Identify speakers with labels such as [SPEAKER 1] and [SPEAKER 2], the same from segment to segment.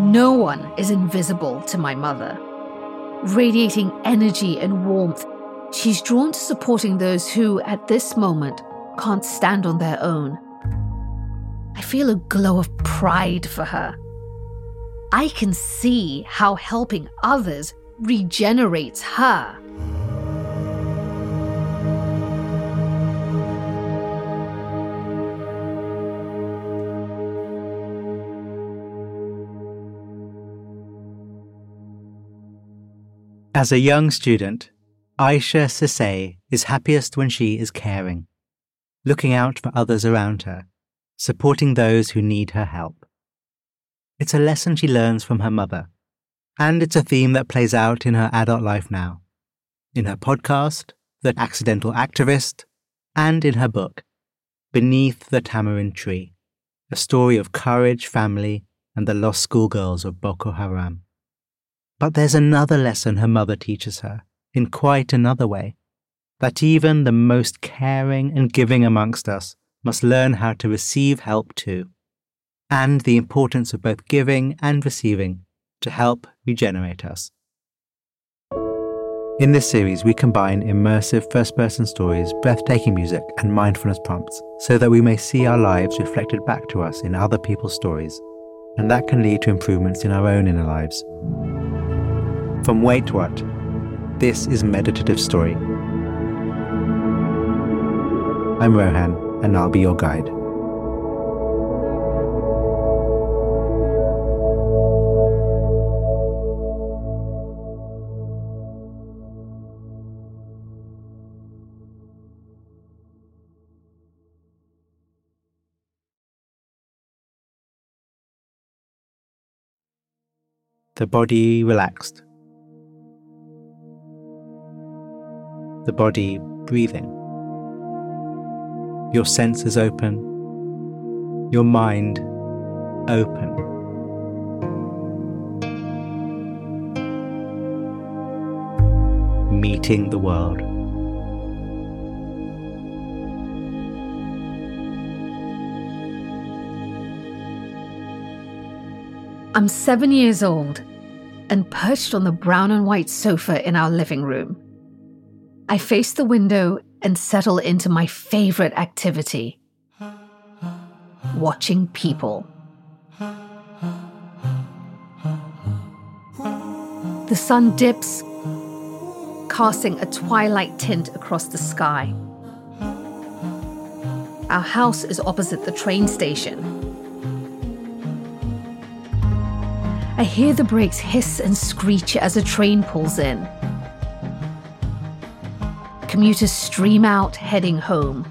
[SPEAKER 1] No one is invisible to my mother. Radiating energy and warmth, she's drawn to supporting those who, at this moment, can't stand on their own. I feel a glow of pride for her. I can see how helping others regenerates her.
[SPEAKER 2] As a young student, Isha Sesay is happiest when she is caring, looking out for others around her, supporting those who need her help. It's a lesson she learns from her mother, and it's a theme that plays out in her adult life now, in her podcast, The Accidental Activist, and in her book, Beneath the Tamarind Tree, a story of courage, family, and the lost schoolgirls of Boko Haram. But there's another lesson her mother teaches her, in quite another way that even the most caring and giving amongst us must learn how to receive help too, and the importance of both giving and receiving to help regenerate us. In this series, we combine immersive first person stories, breathtaking music, and mindfulness prompts so that we may see our lives reflected back to us in other people's stories, and that can lead to improvements in our own inner lives. From Wait What, this is Meditative Story. I'm Rohan, and I'll be your guide. The body relaxed. The body breathing. Your senses open. Your mind open. Meeting the world.
[SPEAKER 1] I'm seven years old and perched on the brown and white sofa in our living room. I face the window and settle into my favorite activity watching people. The sun dips, casting a twilight tint across the sky. Our house is opposite the train station. I hear the brakes hiss and screech as a train pulls in. Commuters stream out, heading home.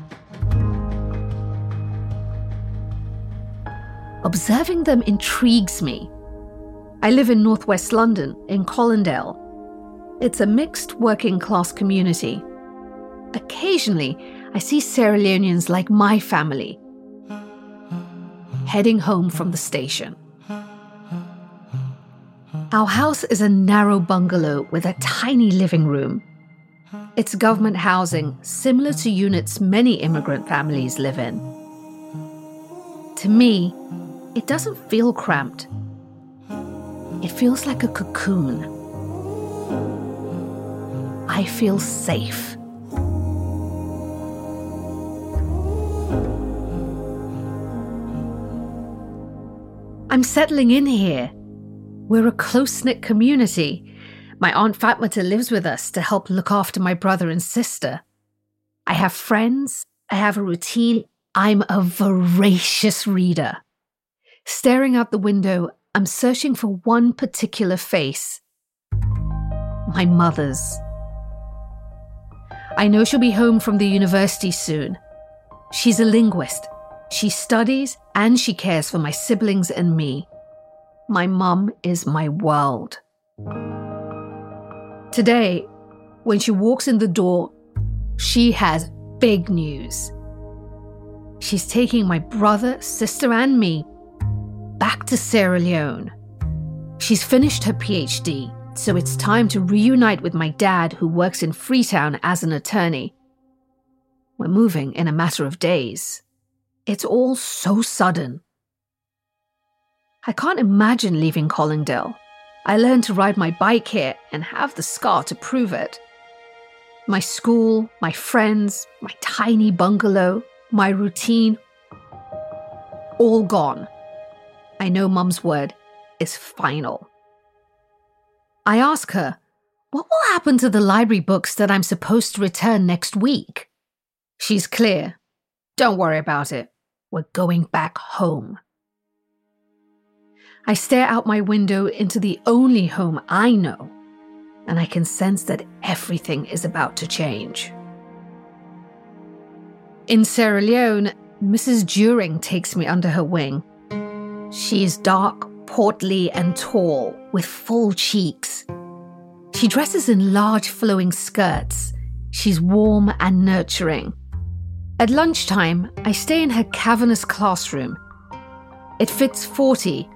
[SPEAKER 1] Observing them intrigues me. I live in northwest London, in Colindale. It's a mixed working class community. Occasionally, I see Sierra Leoneans like my family heading home from the station. Our house is a narrow bungalow with a tiny living room. It's government housing similar to units many immigrant families live in. To me, it doesn't feel cramped. It feels like a cocoon. I feel safe. I'm settling in here. We're a close knit community. My Aunt Fatmata lives with us to help look after my brother and sister. I have friends, I have a routine, I'm a voracious reader. Staring out the window, I'm searching for one particular face my mother's. I know she'll be home from the university soon. She's a linguist. She studies and she cares for my siblings and me. My mum is my world. Today, when she walks in the door, she has big news. She's taking my brother, sister, and me back to Sierra Leone. She's finished her PhD, so it's time to reunite with my dad, who works in Freetown as an attorney. We're moving in a matter of days. It's all so sudden. I can't imagine leaving Colindale. I learned to ride my bike here and have the scar to prove it. My school, my friends, my tiny bungalow, my routine, all gone. I know Mum's word is final. I ask her, what will happen to the library books that I'm supposed to return next week? She's clear. Don't worry about it. We're going back home. I stare out my window into the only home I know, and I can sense that everything is about to change. In Sierra Leone, Mrs. During takes me under her wing. She is dark, portly, and tall, with full cheeks. She dresses in large flowing skirts. She's warm and nurturing. At lunchtime, I stay in her cavernous classroom. It fits 40,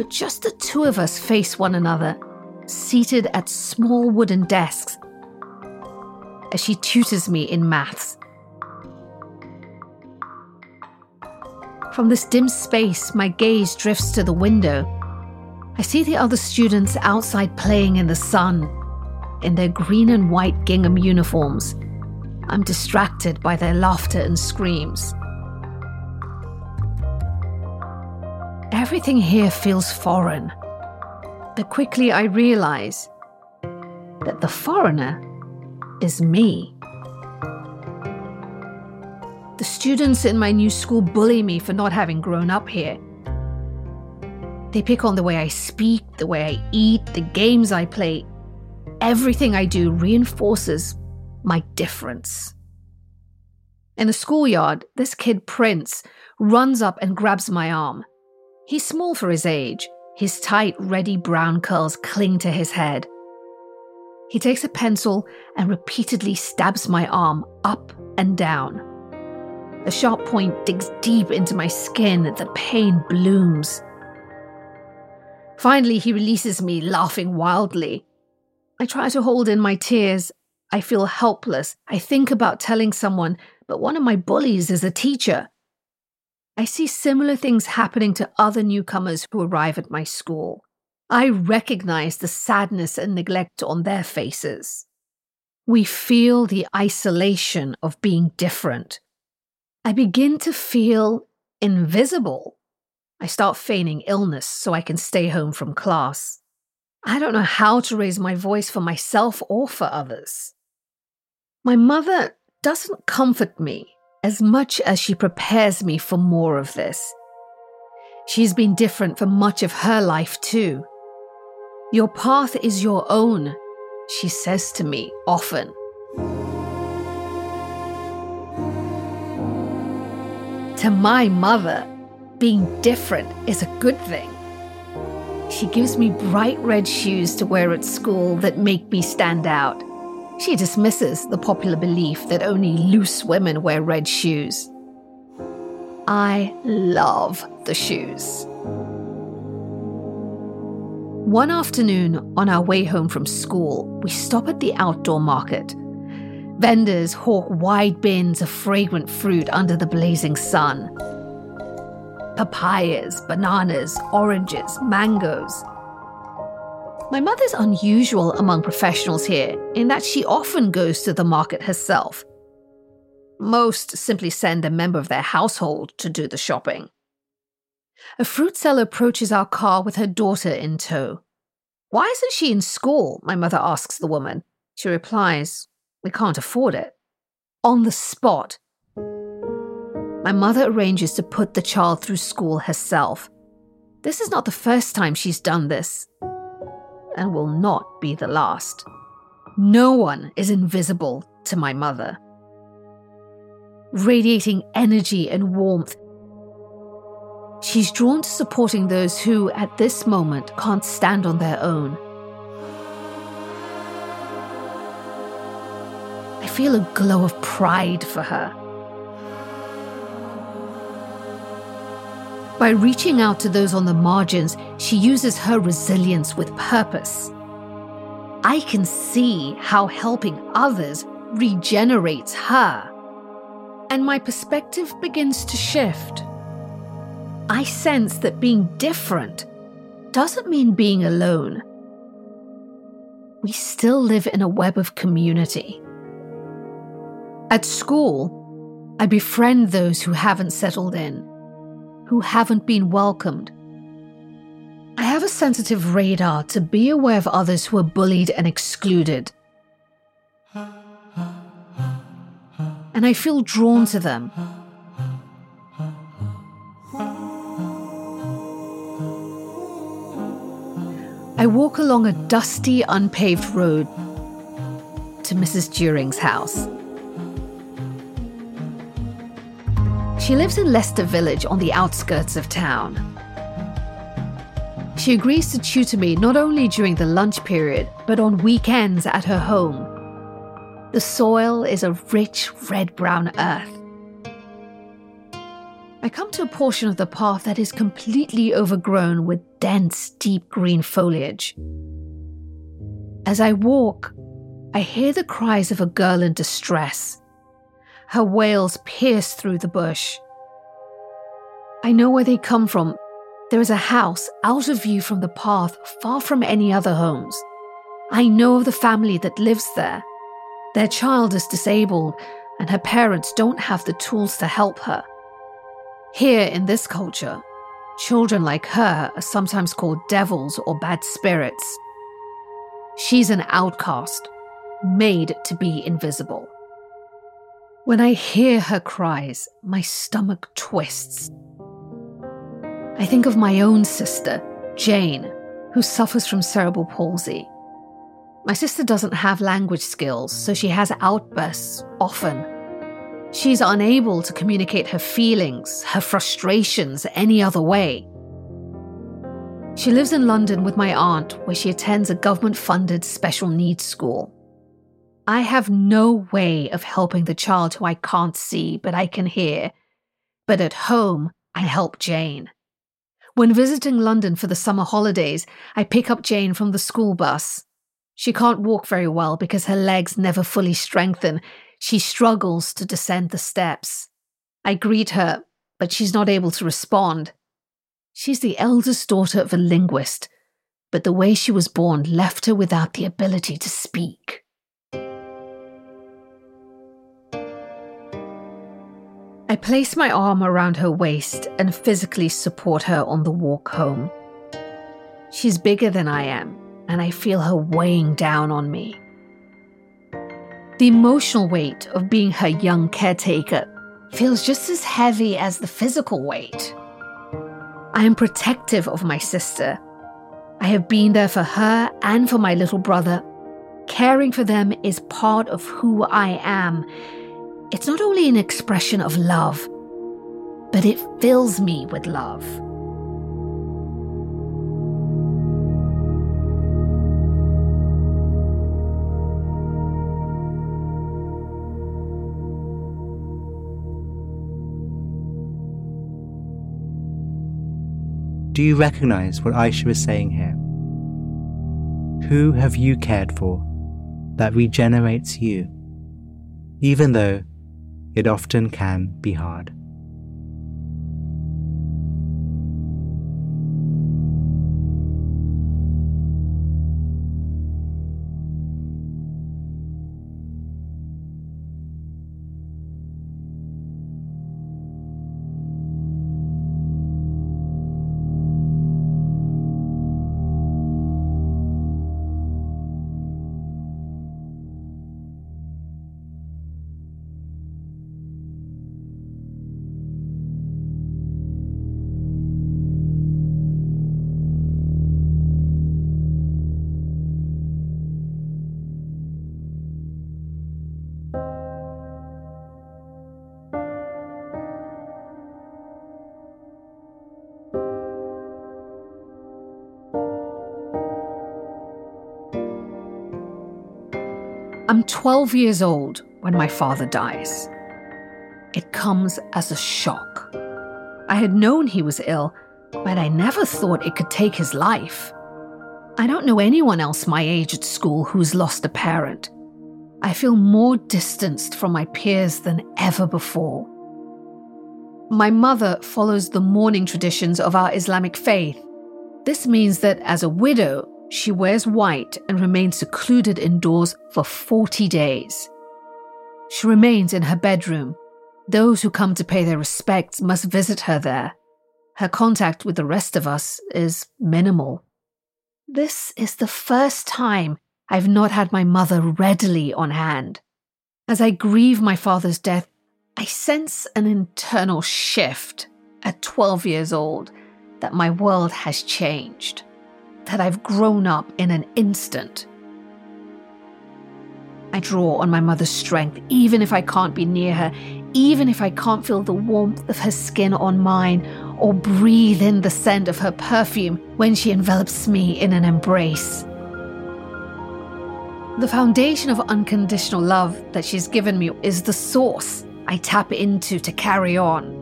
[SPEAKER 1] but just the two of us face one another, seated at small wooden desks, as she tutors me in maths. From this dim space, my gaze drifts to the window. I see the other students outside playing in the sun, in their green and white gingham uniforms. I'm distracted by their laughter and screams. Everything here feels foreign. But quickly I realize that the foreigner is me. The students in my new school bully me for not having grown up here. They pick on the way I speak, the way I eat, the games I play. Everything I do reinforces my difference. In the schoolyard, this kid, Prince, runs up and grabs my arm. He's small for his age. His tight, reddy brown curls cling to his head. He takes a pencil and repeatedly stabs my arm up and down. The sharp point digs deep into my skin, the pain blooms. Finally, he releases me, laughing wildly. I try to hold in my tears I feel helpless. I think about telling someone, but one of my bullies is a teacher. I see similar things happening to other newcomers who arrive at my school. I recognize the sadness and neglect on their faces. We feel the isolation of being different. I begin to feel invisible. I start feigning illness so I can stay home from class. I don't know how to raise my voice for myself or for others. My mother doesn't comfort me as much as she prepares me for more of this. She's been different for much of her life, too. Your path is your own, she says to me often. To my mother, being different is a good thing. She gives me bright red shoes to wear at school that make me stand out. She dismisses the popular belief that only loose women wear red shoes. I love the shoes. One afternoon, on our way home from school, we stop at the outdoor market. Vendors hawk wide bins of fragrant fruit under the blazing sun papayas, bananas, oranges, mangoes. My mother's unusual among professionals here in that she often goes to the market herself. Most simply send a member of their household to do the shopping. A fruit seller approaches our car with her daughter in tow. Why isn't she in school? My mother asks the woman. She replies, We can't afford it. On the spot. My mother arranges to put the child through school herself. This is not the first time she's done this, and will not be the last. No one is invisible to my mother. Radiating energy and warmth, she's drawn to supporting those who, at this moment, can't stand on their own. I feel a glow of pride for her. By reaching out to those on the margins, she uses her resilience with purpose. I can see how helping others regenerates her. And my perspective begins to shift. I sense that being different doesn't mean being alone. We still live in a web of community. At school, I befriend those who haven't settled in who haven't been welcomed. I have a sensitive radar to be aware of others who are bullied and excluded. And I feel drawn to them. I walk along a dusty, unpaved road to Mrs. During's house. She lives in Leicester Village on the outskirts of town. She agrees to tutor me not only during the lunch period, but on weekends at her home. The soil is a rich red brown earth. I come to a portion of the path that is completely overgrown with dense, deep green foliage. As I walk, I hear the cries of a girl in distress her wails pierce through the bush. I know where they come from. There is a house out of view from the path, far from any other homes. I know of the family that lives there. Their child is disabled, and her parents don't have the tools to help her. Here in this culture, children like her are sometimes called devils or bad spirits. She's an outcast, made to be invisible. When I hear her cries, my stomach twists. I think of my own sister, Jane, who suffers from cerebral palsy. My sister doesn't have language skills, so she has outbursts often. She's unable to communicate her feelings, her frustrations, any other way. She lives in London with my aunt, where she attends a government funded special needs school. I have no way of helping the child who I can't see but I can hear. But at home, I help Jane. When visiting London for the summer holidays, I pick up Jane from the school bus. She can't walk very well because her legs never fully strengthen. She struggles to descend the steps. I greet her, but she's not able to respond. She's the eldest daughter of a linguist, but the way she was born left her without the ability to speak. I place my arm around her waist and physically support her on the walk home. She's bigger than I am, and I feel her weighing down on me. The emotional weight of being her young caretaker feels just as heavy as the physical weight. I am protective of my sister. I have been there for her and for my little brother. Caring for them is part of who I am, it's not only an expression of love, but it fills me with love.
[SPEAKER 2] Do you recognize what Isha is saying here? Who have you cared for that regenerates you, even though it often can be hard.
[SPEAKER 1] I'm 12 years old when my father dies. It comes as a shock. I had known he was ill, but I never thought it could take his life. I don't know anyone else my age at school who's lost a parent. I feel more distanced from my peers than ever before. My mother follows the mourning traditions of our Islamic faith. This means that as a widow, she wears white and remains secluded indoors for 40 days. She remains in her bedroom. Those who come to pay their respects must visit her there. Her contact with the rest of us is minimal. This is the first time I've not had my mother readily on hand. As I grieve my father's death, I sense an internal shift at 12 years old that my world has changed, that I've grown up in an instant. I draw on my mother's strength, even if I can't be near her, even if I can't feel the warmth of her skin on mine or breathe in the scent of her perfume when she envelops me in an embrace. The foundation of unconditional love that she's given me is the source I tap into to carry on.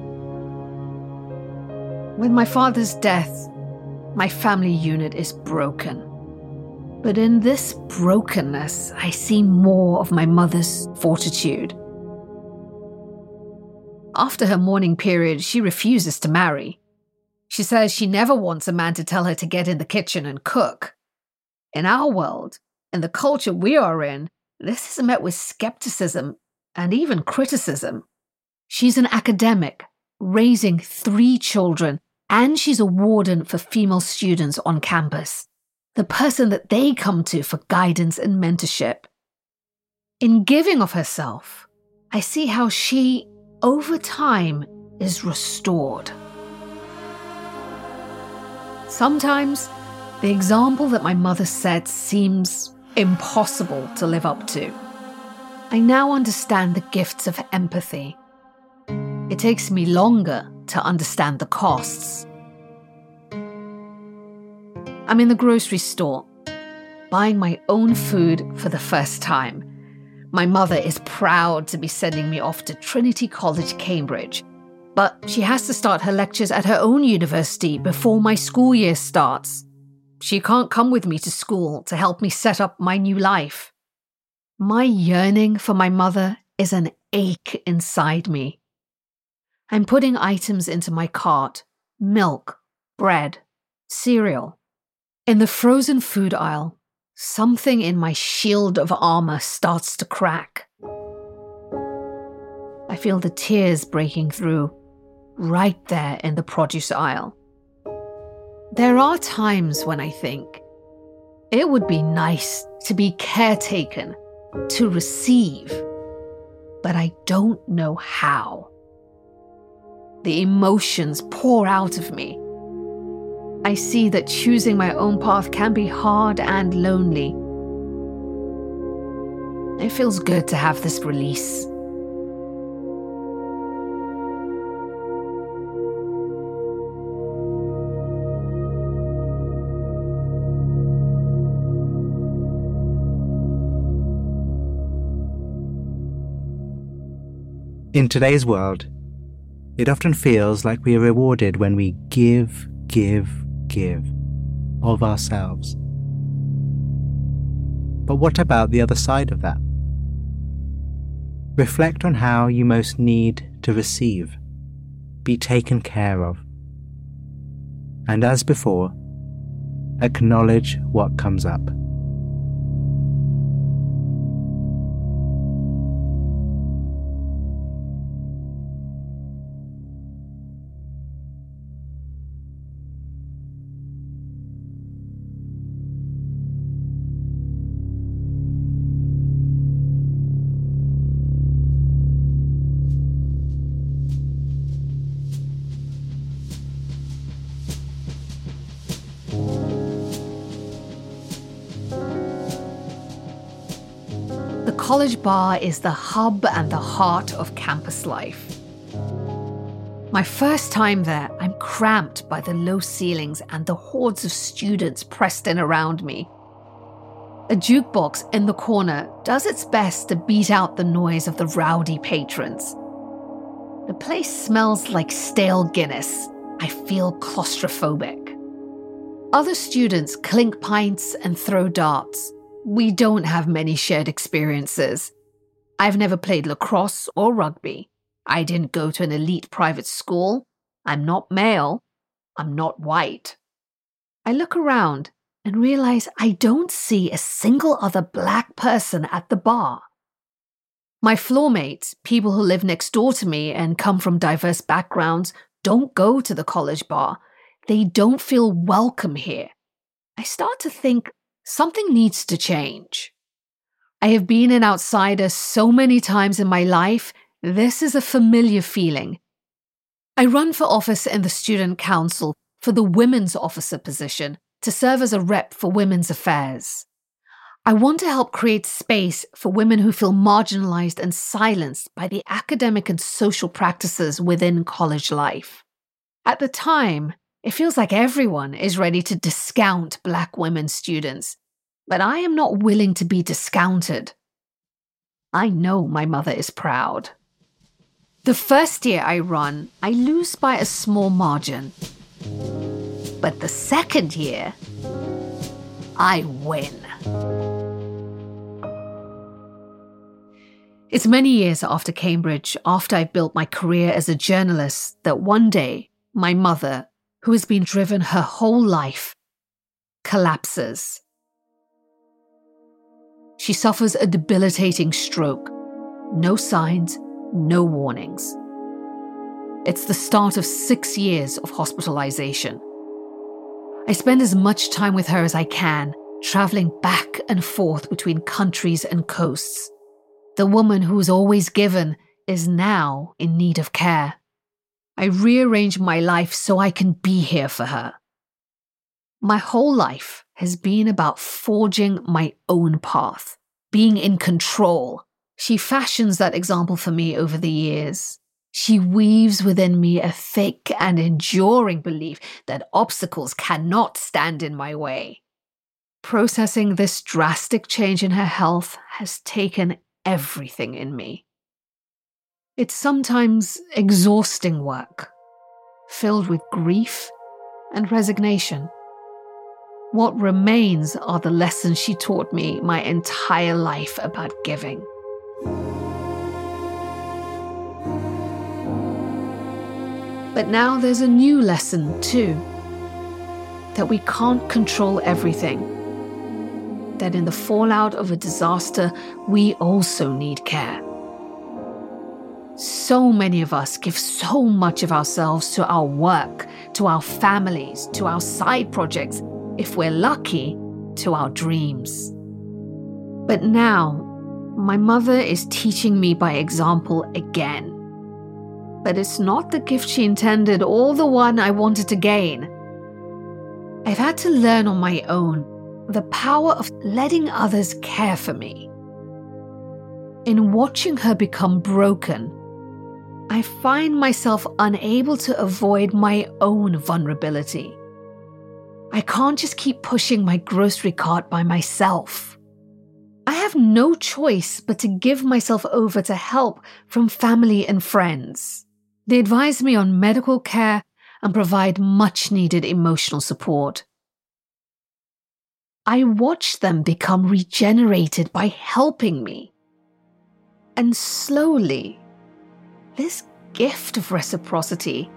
[SPEAKER 1] With my father's death, my family unit is broken. But in this brokenness, I see more of my mother's fortitude. After her mourning period, she refuses to marry. She says she never wants a man to tell her to get in the kitchen and cook. In our world, in the culture we are in, this is met with skepticism and even criticism. She's an academic, raising three children, and she's a warden for female students on campus, the person that they come to for guidance and mentorship. In giving of herself, I see how she over time is restored. Sometimes the example that my mother set seems impossible to live up to. I now understand the gifts of empathy. It takes me longer to understand the costs. I'm in the grocery store, buying my own food for the first time my mother is proud to be sending me off to Trinity College, Cambridge. But she has to start her lectures at her own university before my school year starts. She can't come with me to school to help me set up my new life. My yearning for my mother is an ache inside me. I'm putting items into my cart milk, bread, cereal. In the frozen food aisle, Something in my shield of armor starts to crack. I feel the tears breaking through, right there in the produce aisle. There are times when I think it would be nice to be caretaken, to receive, but I don't know how. The emotions pour out of me I see that choosing my own path can be hard and lonely. It feels good to have this release.
[SPEAKER 2] In today's world, it often feels like we are rewarded when we give, give, give of ourselves. But what about the other side of that? Reflect on how you most need to receive, be taken care of. And as before, acknowledge what comes up.
[SPEAKER 1] College Bar is the hub and the heart of campus life. My first time there, I'm cramped by the low ceilings and the hordes of students pressed in around me. A jukebox in the corner does its best to beat out the noise of the rowdy patrons. The place smells like stale Guinness. I feel claustrophobic. Other students clink pints and throw darts. We don't have many shared experiences. I've never played lacrosse or rugby. I didn't go to an elite private school. I'm not male. I'm not white. I look around and realize I don't see a single other black person at the bar. My floor mates, people who live next door to me and come from diverse backgrounds, don't go to the college bar. They don't feel welcome here. I start to think something needs to change. I have been an outsider so many times in my life, this is a familiar feeling. I run for office in the student council for the women's officer position to serve as a rep for women's affairs. I want to help create space for women who feel marginalized and silenced by the academic and social practices within college life. At the time, it feels like everyone is ready to discount Black women students, but I am not willing to be discounted. I know my mother is proud. The first year I run, I lose by a small margin. But the second year, I win. It's many years after Cambridge, after I built my career as a journalist, that one day my mother, who has been driven her whole life, collapses. She suffers a debilitating stroke. No signs, no warnings. It's the start of six years of hospitalization. I spend as much time with her as I can, traveling back and forth between countries and coasts. The woman who was always given is now in need of care. I rearrange my life so I can be here for her. My whole life has been about forging my own path, being in control. She fashions that example for me over the years. She weaves within me a thick and enduring belief that obstacles cannot stand in my way. Processing this drastic change in her health has taken everything in me. It's sometimes exhausting work, filled with grief and resignation. What remains are the lessons she taught me my entire life about giving. But now there's a new lesson, too that we can't control everything. That in the fallout of a disaster, we also need care. So many of us give so much of ourselves to our work, to our families, to our side projects, if we're lucky, to our dreams. But now, my mother is teaching me by example again but it's not the gift she intended or the one I wanted to gain. I've had to learn on my own the power of letting others care for me. In watching her become broken, I find myself unable to avoid my own vulnerability. I can't just keep pushing my grocery cart by myself. I have no choice but to give myself over to help from family and friends. They advise me on medical care and provide much needed emotional support. I watch them become regenerated by helping me. And slowly, this gift of reciprocity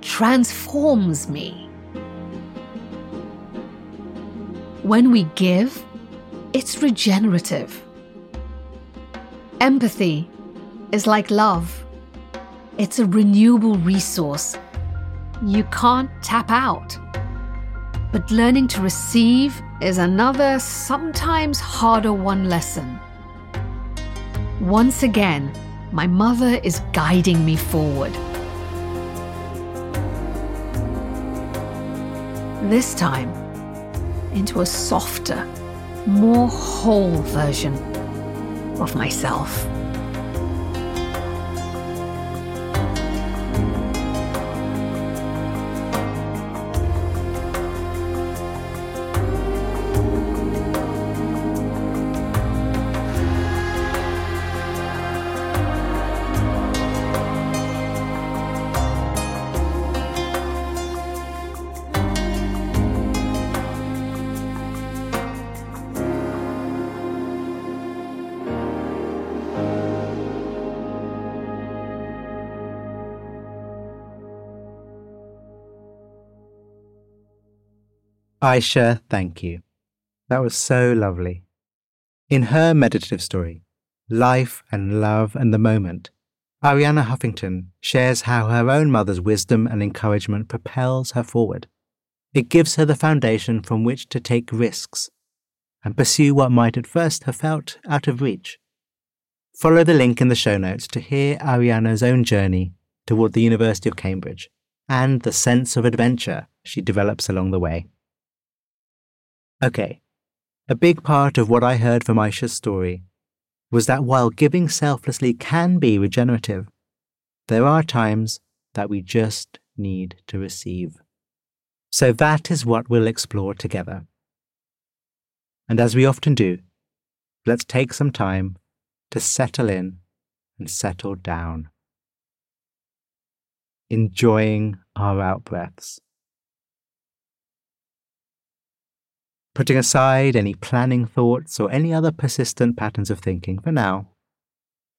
[SPEAKER 1] transforms me. When we give, it's regenerative. Empathy is like love. It's a renewable resource. You can't tap out. But learning to receive is another, sometimes harder one lesson. Once again, my mother is guiding me forward. This time, into a softer, more whole version of myself.
[SPEAKER 2] Isha, thank you. That was so lovely. In her meditative story, Life and Love and the Moment, Arianna Huffington shares how her own mother's wisdom and encouragement propels her forward. It gives her the foundation from which to take risks and pursue what might at first have felt out of reach. Follow the link in the show notes to hear Arianna's own journey toward the University of Cambridge and the sense of adventure she develops along the way. Okay, a big part of what I heard from Isha's story was that while giving selflessly can be regenerative, there are times that we just need to receive. So that is what we'll explore together. And as we often do, let's take some time to settle in and settle down, enjoying our out Putting aside any planning thoughts or any other persistent patterns of thinking for now,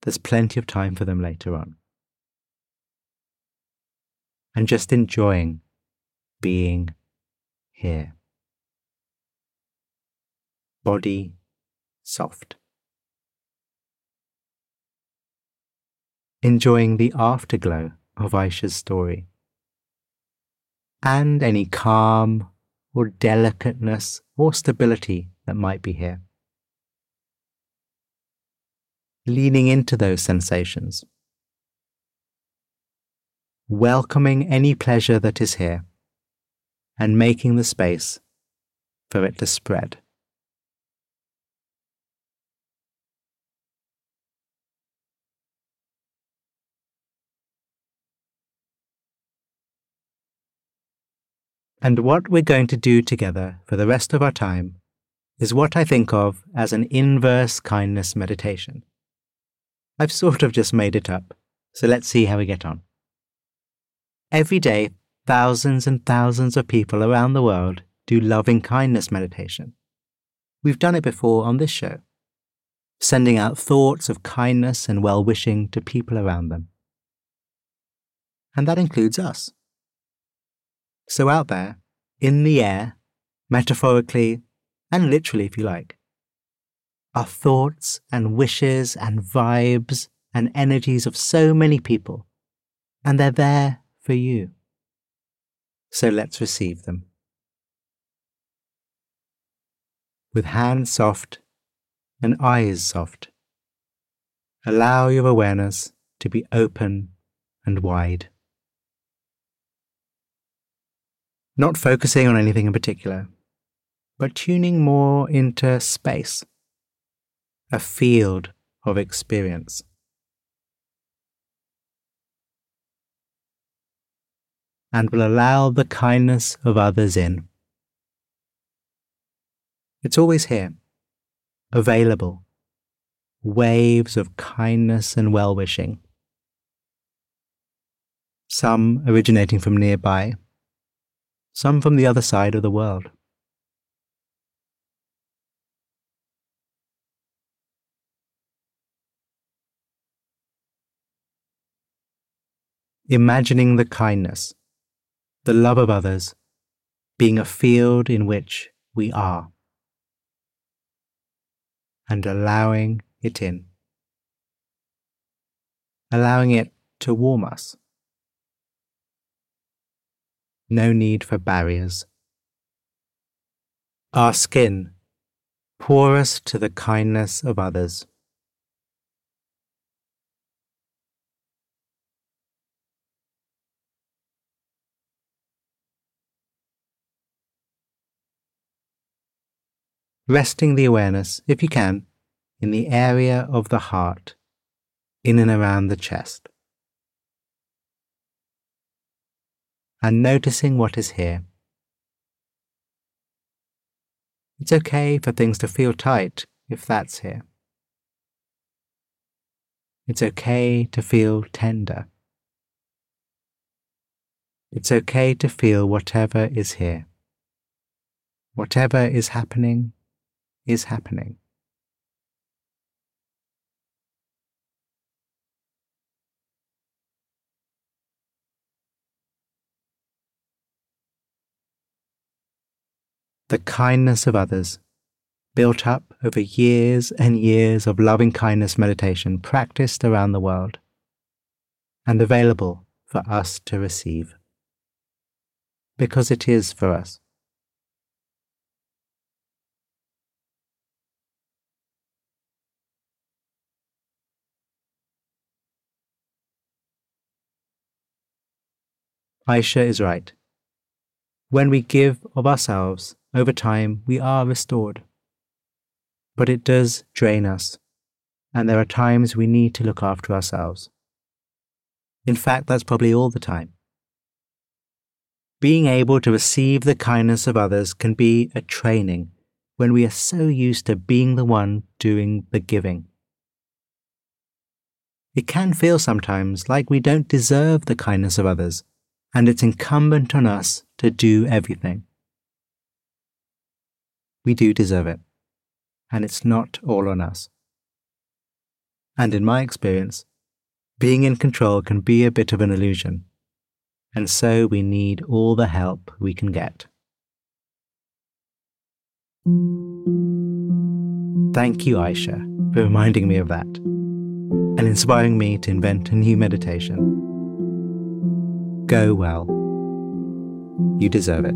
[SPEAKER 2] there's plenty of time for them later on. And just enjoying being here. Body soft. Enjoying the afterglow of Isha's story. And any calm or delicateness or stability that might be here. Leaning into those sensations. Welcoming any pleasure that is here and making the space for it to spread. And what we're going to do together for the rest of our time is what I think of as an inverse kindness meditation. I've sort of just made it up, so let's see how we get on. Every day, thousands and thousands of people around the world do loving kindness meditation. We've done it before on this show, sending out thoughts of kindness and well wishing to people around them. And that includes us. So out there, in the air, metaphorically and literally if you like, are thoughts and wishes and vibes and energies of so many people, and they're there for you. So let's receive them. With hands soft and eyes soft, allow your awareness to be open and wide. Not focusing on anything in particular, but tuning more into space, a field of experience. And will allow the kindness of others in. It's always here, available, waves of kindness and well wishing. Some originating from nearby some from the other side of the world. Imagining the kindness, the love of others, being a field in which we are, and allowing it in, allowing it to warm us no need for barriers. Our skin, porous to the kindness of others. Resting the awareness, if you can, in the area of the heart, in and around the chest. And noticing what is here. It's okay for things to feel tight if that's here. It's okay to feel tender. It's okay to feel whatever is here. Whatever is happening is happening. The kindness of others, built up over years and years of loving kindness meditation practiced around the world, and available for us to receive. Because it is for us. Isha is right. When we give of ourselves, over time we are restored. But it does drain us, and there are times we need to look after ourselves. In fact, that's probably all the time. Being able to receive the kindness of others can be a training when we are so used to being the one doing the giving. It can feel sometimes like we don't deserve the kindness of others and it's incumbent on us to do everything. We do deserve it, and it's not all on us. And in my experience, being in control can be a bit of an illusion, and so we need all the help we can get. Thank you, Isha, for reminding me of that and inspiring me to invent a new meditation. Go well. You deserve it.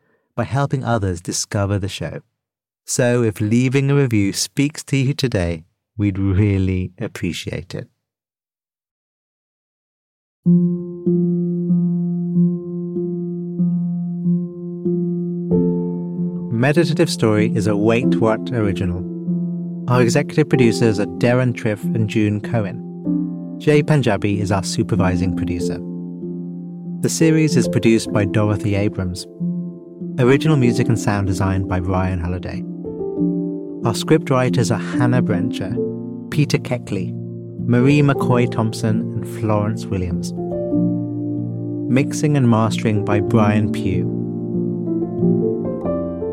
[SPEAKER 2] by helping others discover the show. So if leaving a review speaks to you today, we'd really appreciate it. Meditative Story is a Wait What original. Our executive producers are Deron Triff and June Cohen. Jay Panjabi is our supervising producer. The series is produced by Dorothy Abrams. Original music and sound design by Ryan Halliday. Our script writers are Hannah Brencher, Peter Keckley, Marie McCoy Thompson, and Florence Williams. Mixing and mastering by Brian Pugh.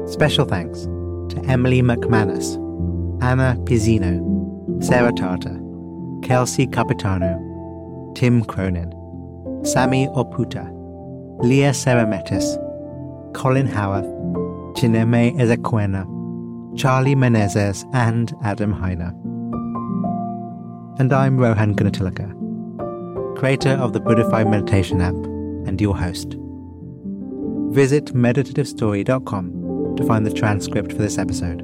[SPEAKER 2] Special thanks to Emily McManus, Anna Pizzino, Sarah Tartar, Kelsey Capitano, Tim Cronin, Sami Oputa, Leah Serametis, Colin Howarth, Chineme Ezequena, Charlie Menezes, and Adam Heiner. And I'm Rohan Gunatilake, creator of the Buddhify Meditation app and your host. Visit meditativestory.com to find the transcript for this episode.